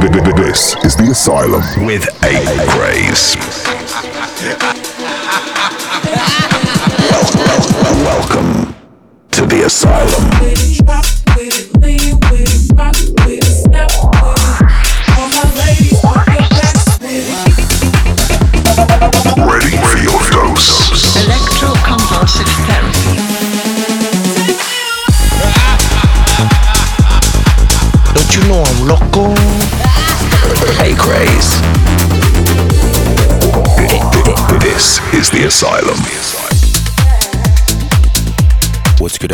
This is the Asylum with A welcome, welcome to the Asylum.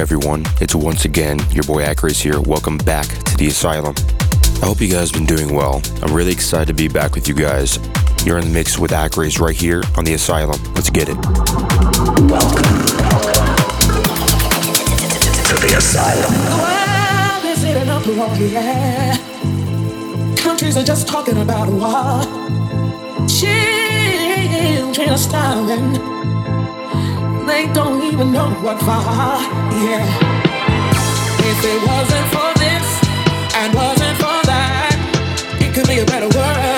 Everyone? It's once again your boy Acraze here. Welcome back to the Asylum. I hope you guys been doing well. I'm really excited to be back with you guys. You're in the mix with Acraze right here on the Asylum. Let's get it. Welcome to the Asylum. Well, is it enough to walk yeah. Countries are just talking about war. Children are starving. They don't even know what for. Yeah. If it wasn't for this and wasn't for that, it could be a better world.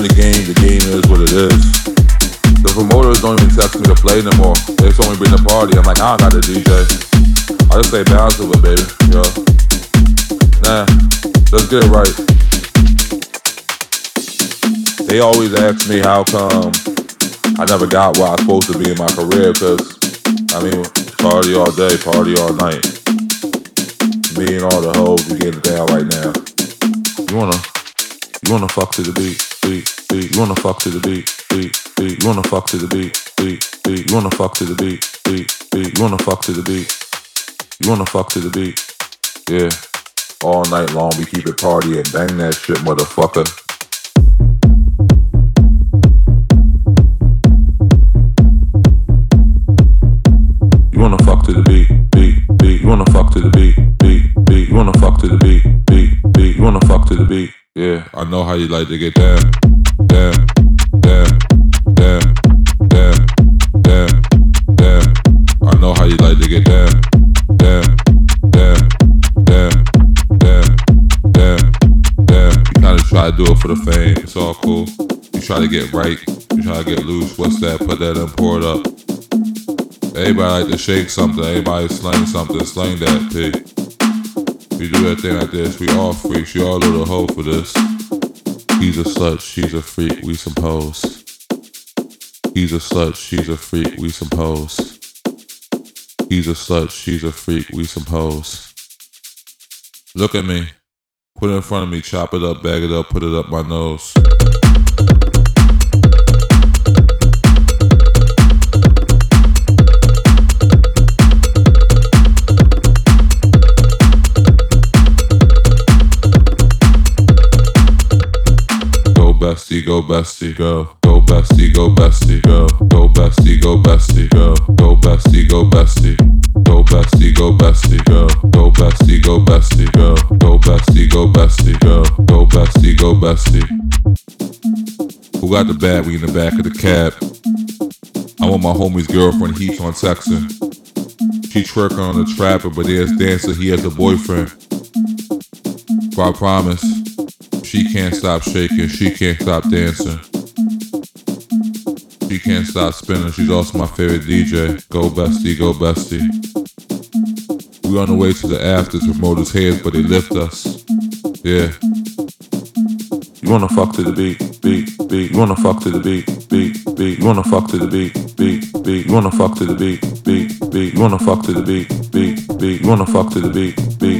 Yeah. The game, the game is what it is. The promoters don't even text me to play no more. They told me bring the party. I'm like, ah, I don't got a DJ. I just say bounce to it, baby. Yo. Nah, let's get it right. They always ask me how come I never got where I was supposed to be in my career, cause I mean, party all day, party all night. Me and all the hoes, we getting down right now. You wanna you wanna fuck to the beat, beat, beat. You wanna fuck to the beat, beat, beat. You wanna fuck to the beat, beat, beat. You wanna fuck to the beat, beat, beat. You wanna fuck to the beat. You wanna fuck to the beat. Yeah. All night long we keep it partying. Bang that shit, motherfucker. You wanna fuck to the beat, beat, beat. You wanna fuck to the beat, beat, beat. You wanna fuck to the beat, beat, beat. You wanna fuck to the beat. Yeah, I know how you like to get down, down, down, down, down, down, down. I know how you like to get down, down, down, down, down, down, down. You kinda try to do it for the fame, it's all cool. You try to get right, you try to get loose. What's that? Put that and pour it up. Everybody like to shake something. Everybody slang something. Slang that pig. We do that thing like this. We all freaks. You all little hoe for this. He's a slut. She's a freak. We some hoes. He's a slut. She's a freak. We some hoes. He's a slut. She's a freak. We some hoes. Look at me. Put it in front of me. Chop it up. Bag it up. Put it up my nose. Bestie, go bestie, go. Go bestie, go bestie, go. Go bestie, go bestie, go. Go bestie, go bestie. Go bestie, go bestie, go. Go bestie, go bestie, go. Go bestie, go bestie, go. Go bestie, go bestie. Who got the bag? We in the back of the cab. I want my homie's girlfriend. He's on texting. She twerking on the trapper, but there's dancer. He has a boyfriend. So I promise. She can't stop shaking, she can't stop dancing. She can't stop spinning, she's also my favorite DJ. Go bestie, go bestie. We on the way to the afters with motors heads, but they lift us. Yeah. You wanna fuck to the beat, beat, beat. You wanna fuck to the beat, beat, beat. You wanna fuck to the beat, beat, beat. You wanna fuck to the beat, beat, beat. You wanna fuck to the beat, beat, beat. You wanna fuck to the beat, beat,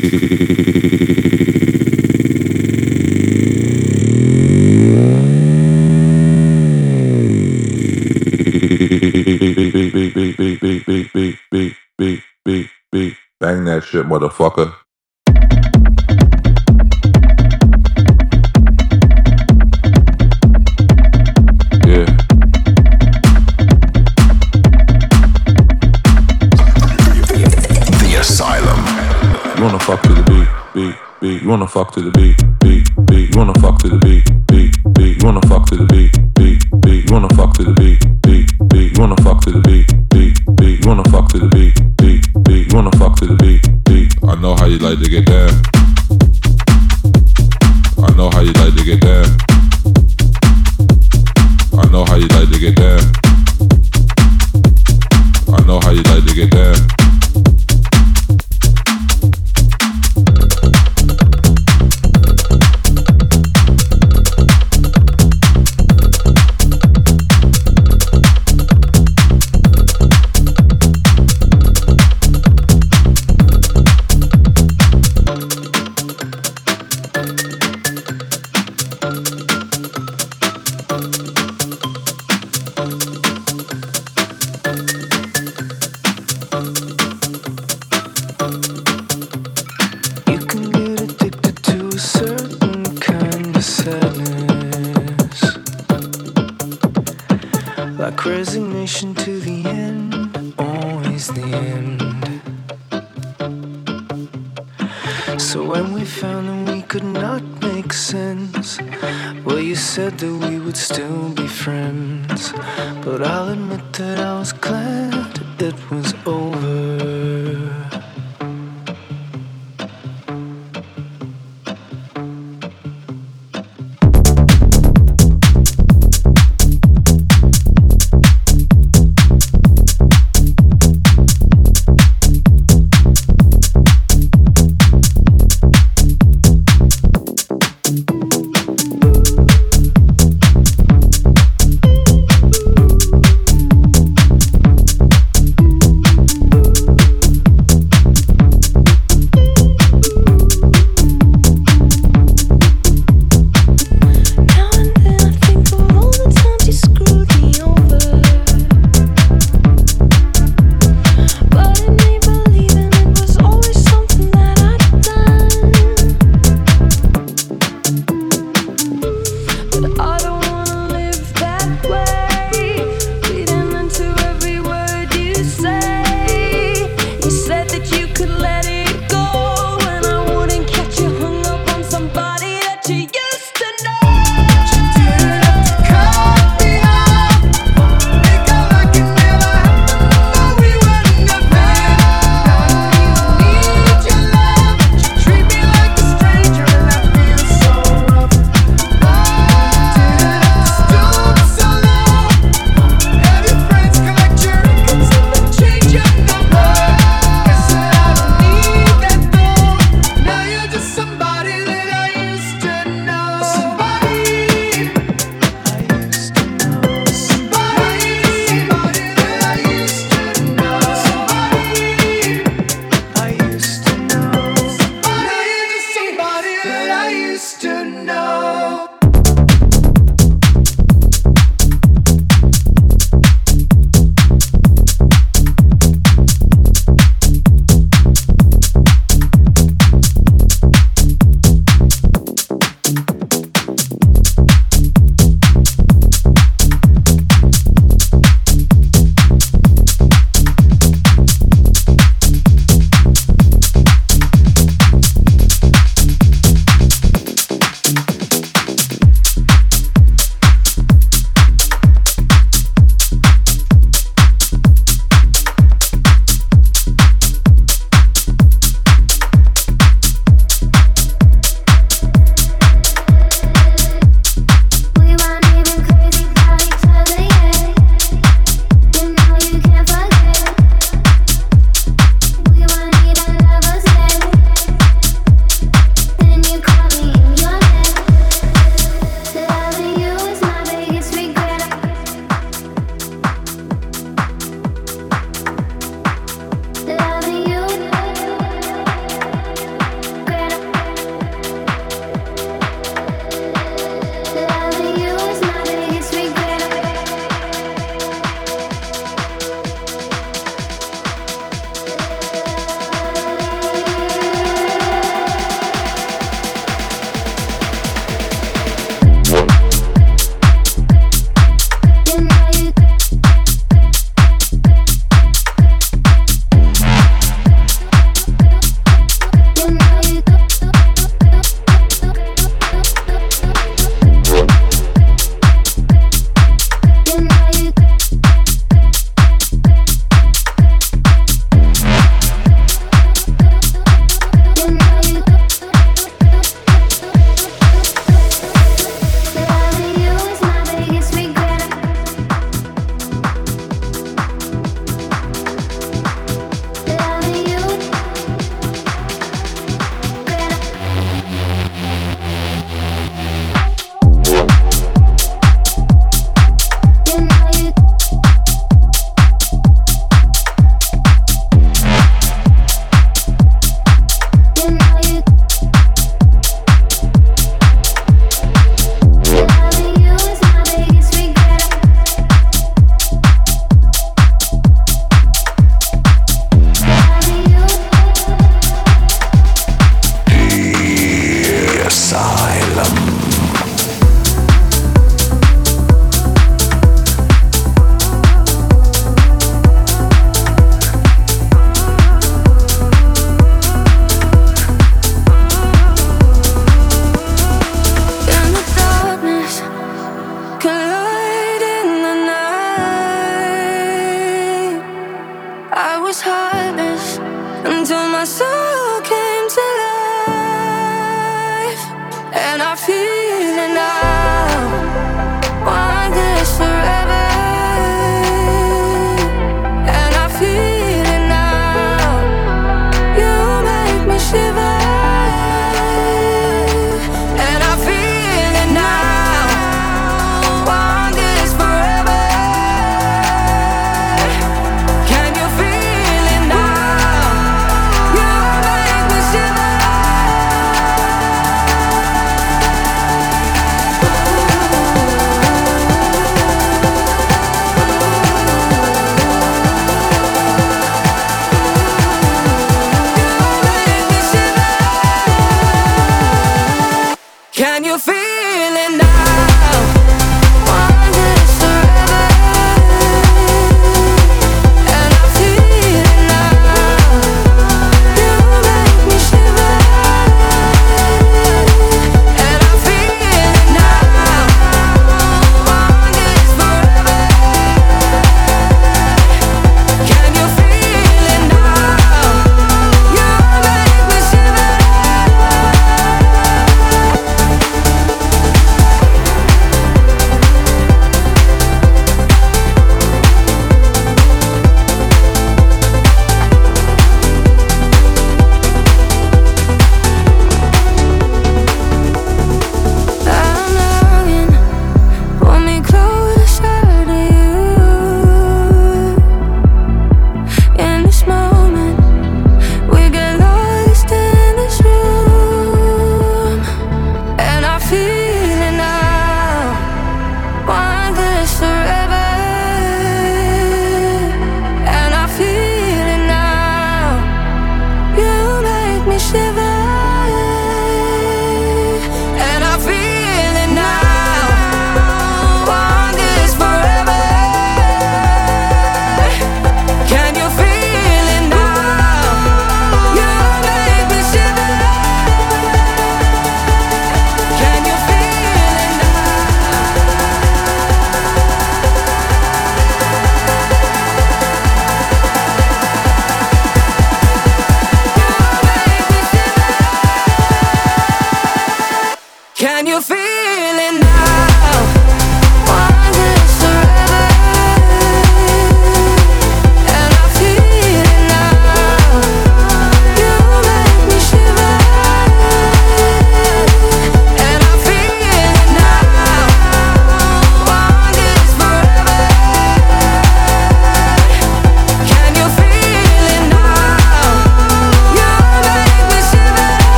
The Asylum. You wanna fuck to the beat, beat, beat. You wanna fuck to the beat, beat, beat. You wanna fuck to the beat, beat, beat. You wanna fuck to the beat, beat, beat. You wanna fuck to the beat.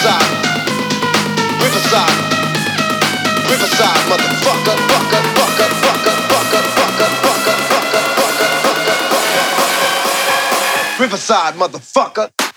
Riverside, Riverside, Riverside, motherfucker, fucker, fucker, fucker, fucker, fucker, fucker, fucker, fucker, fucker, fucker, fucker, Riverside, motherfucker.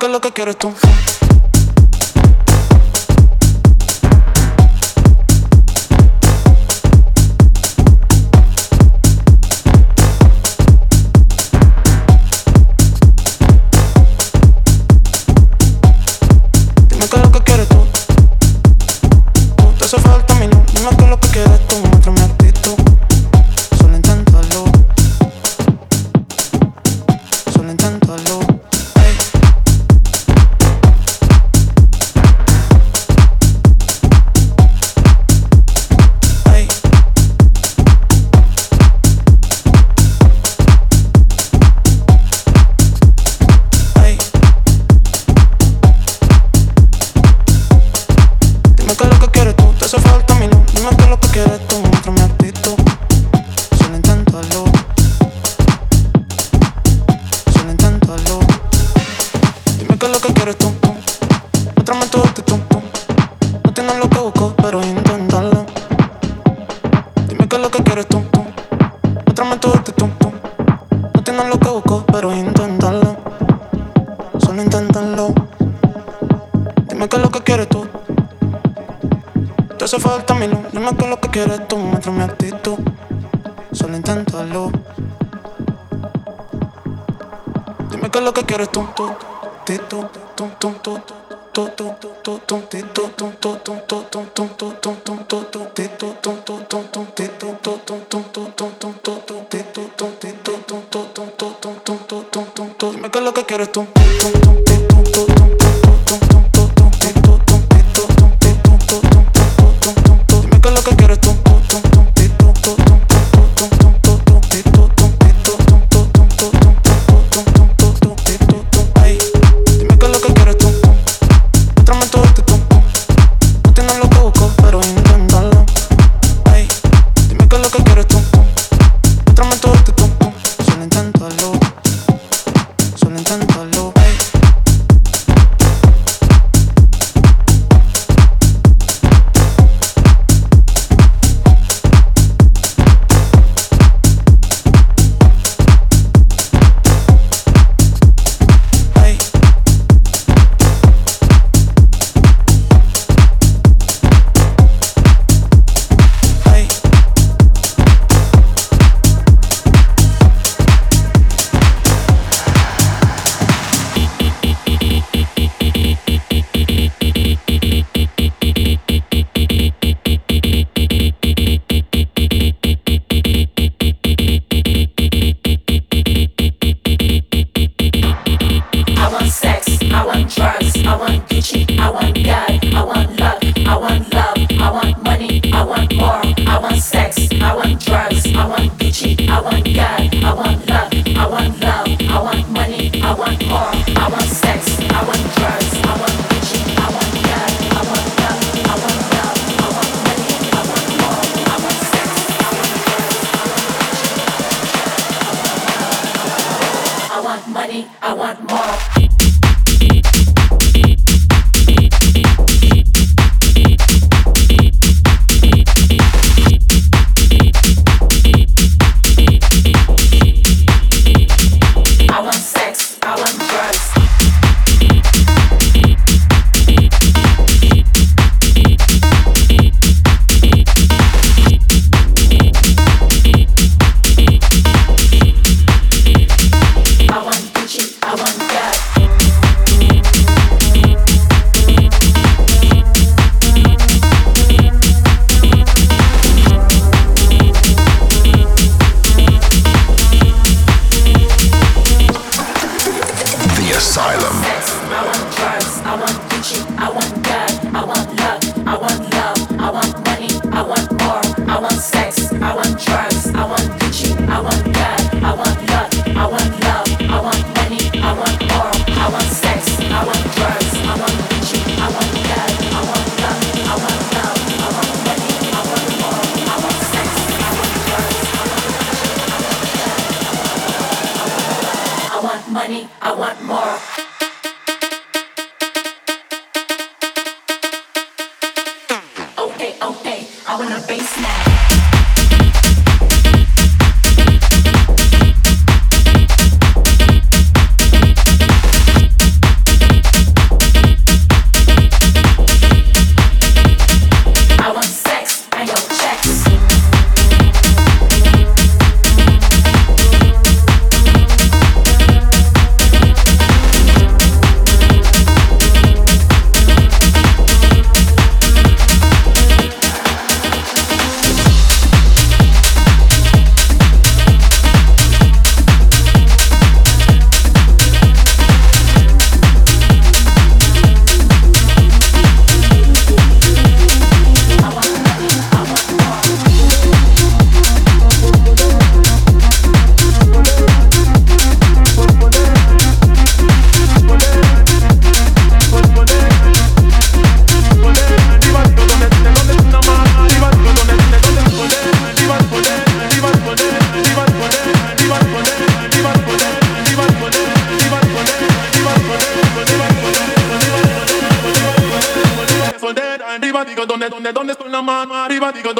porque lo que quieres tú.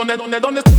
on est, on est.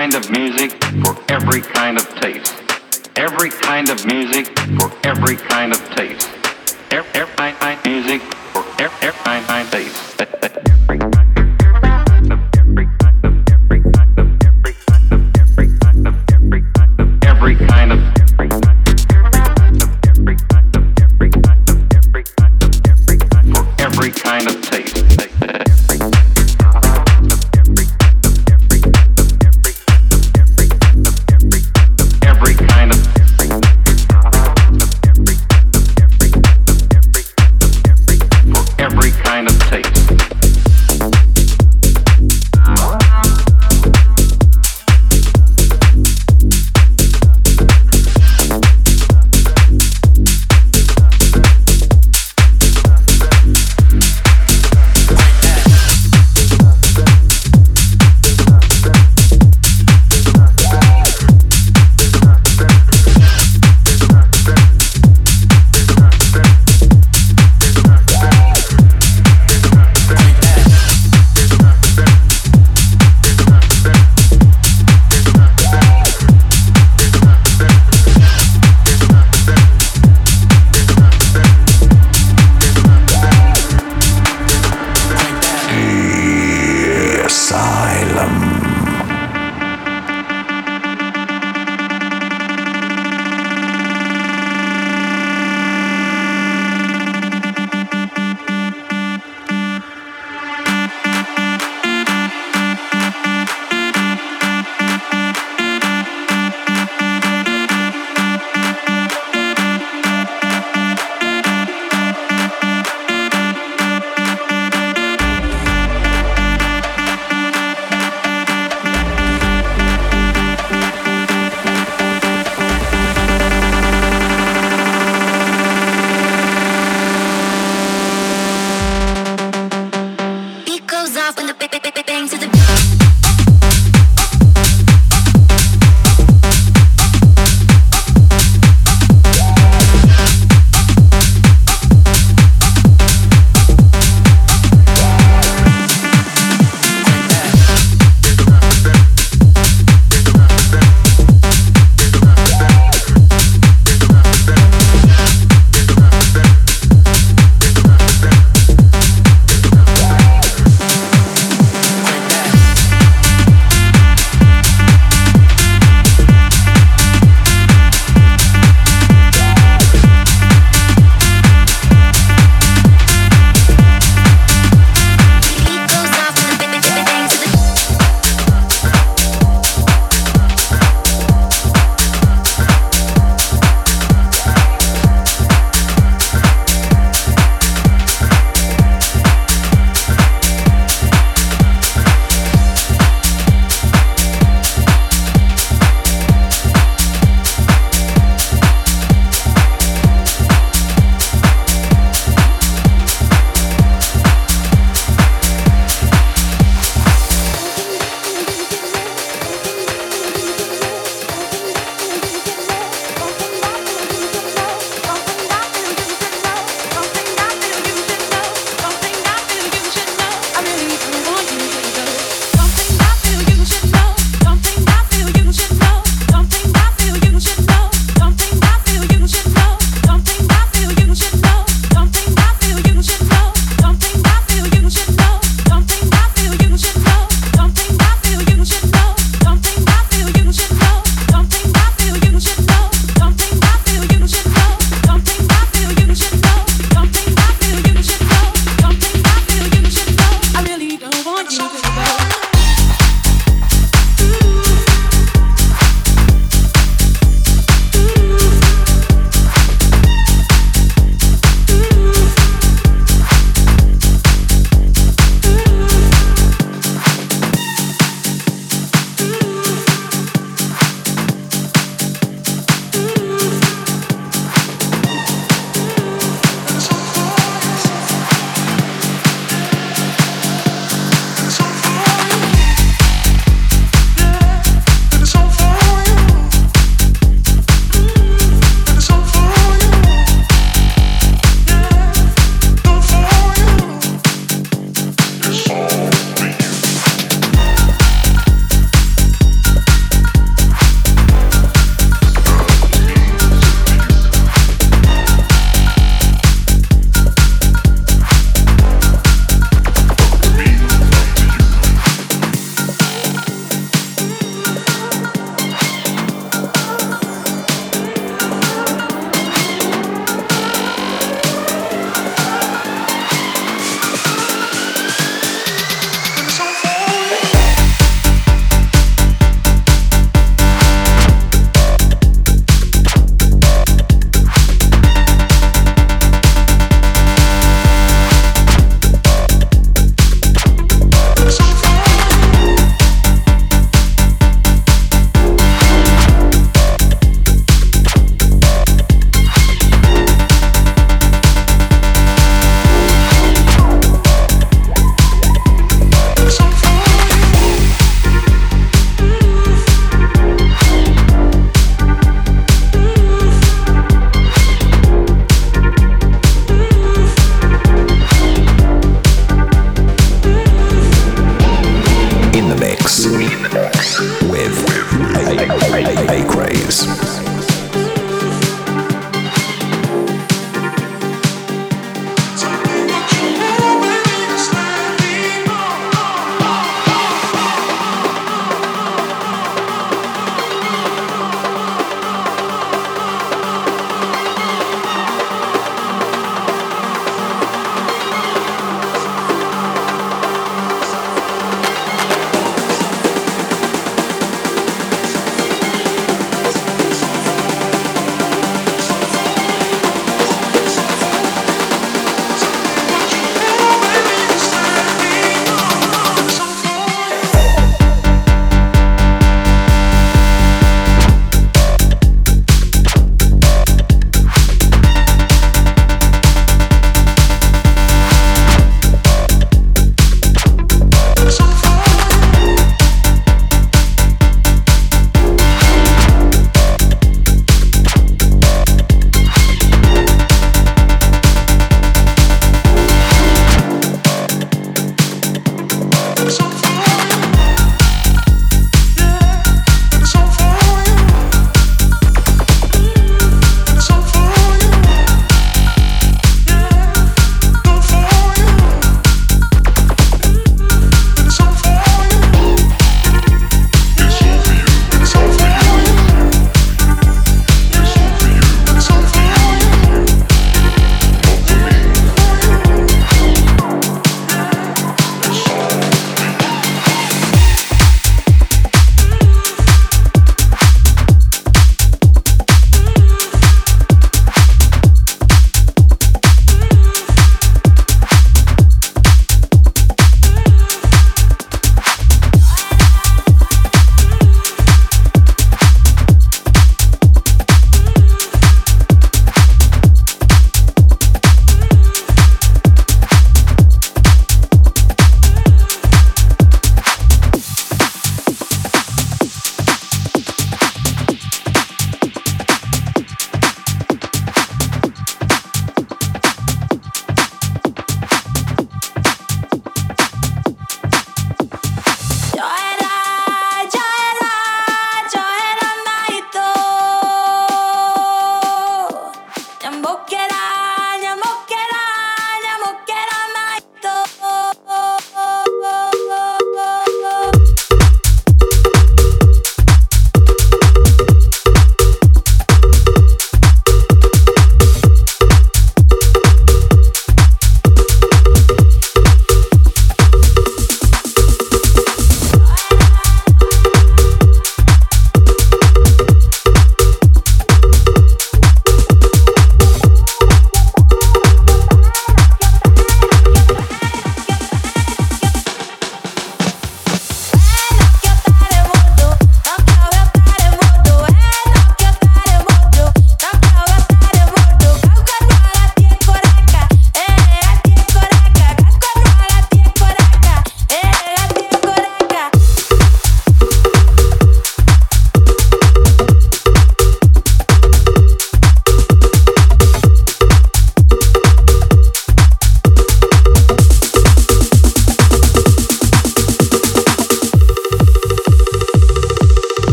kind of music for every kind of taste. Every kind of music for every kind of taste. Every kind of music for every kind of taste.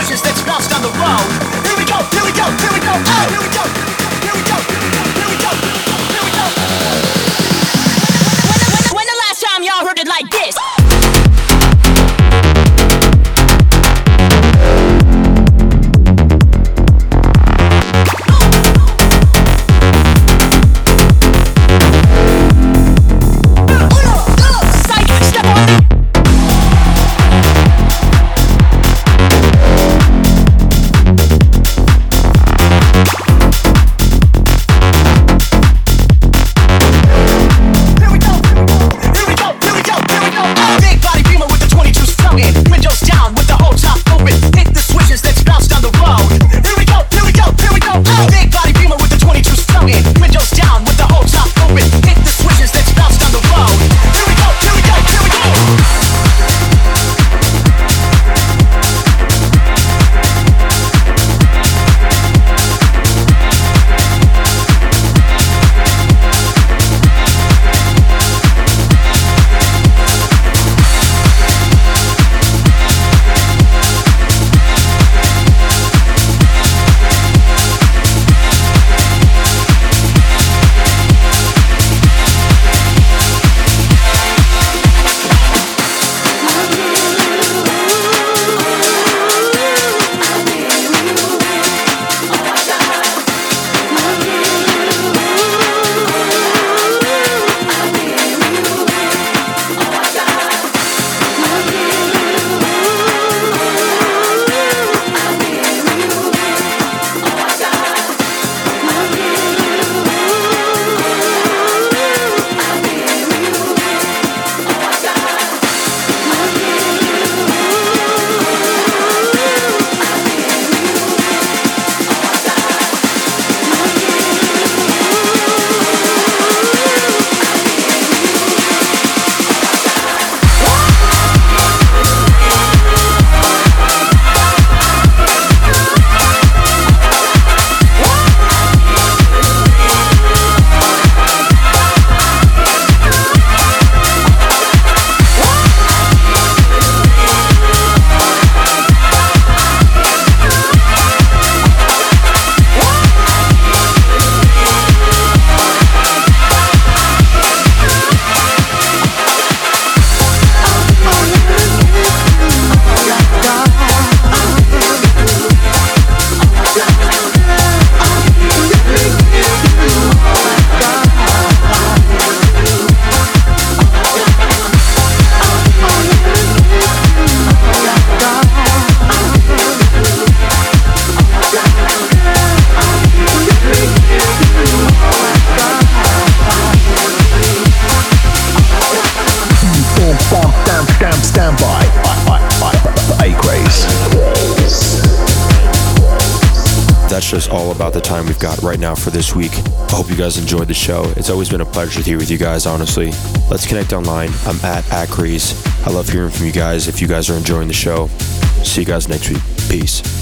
wishes that you lost on the road. Here we go, here we go, here we go, oh, here we go. This week. I hope you guys enjoyed the show. It's always been a pleasure to be with you guys, honestly. Let's connect online. I'm at Acraze. I love hearing from you guys if you guys are enjoying the show. See you guys next week. Peace.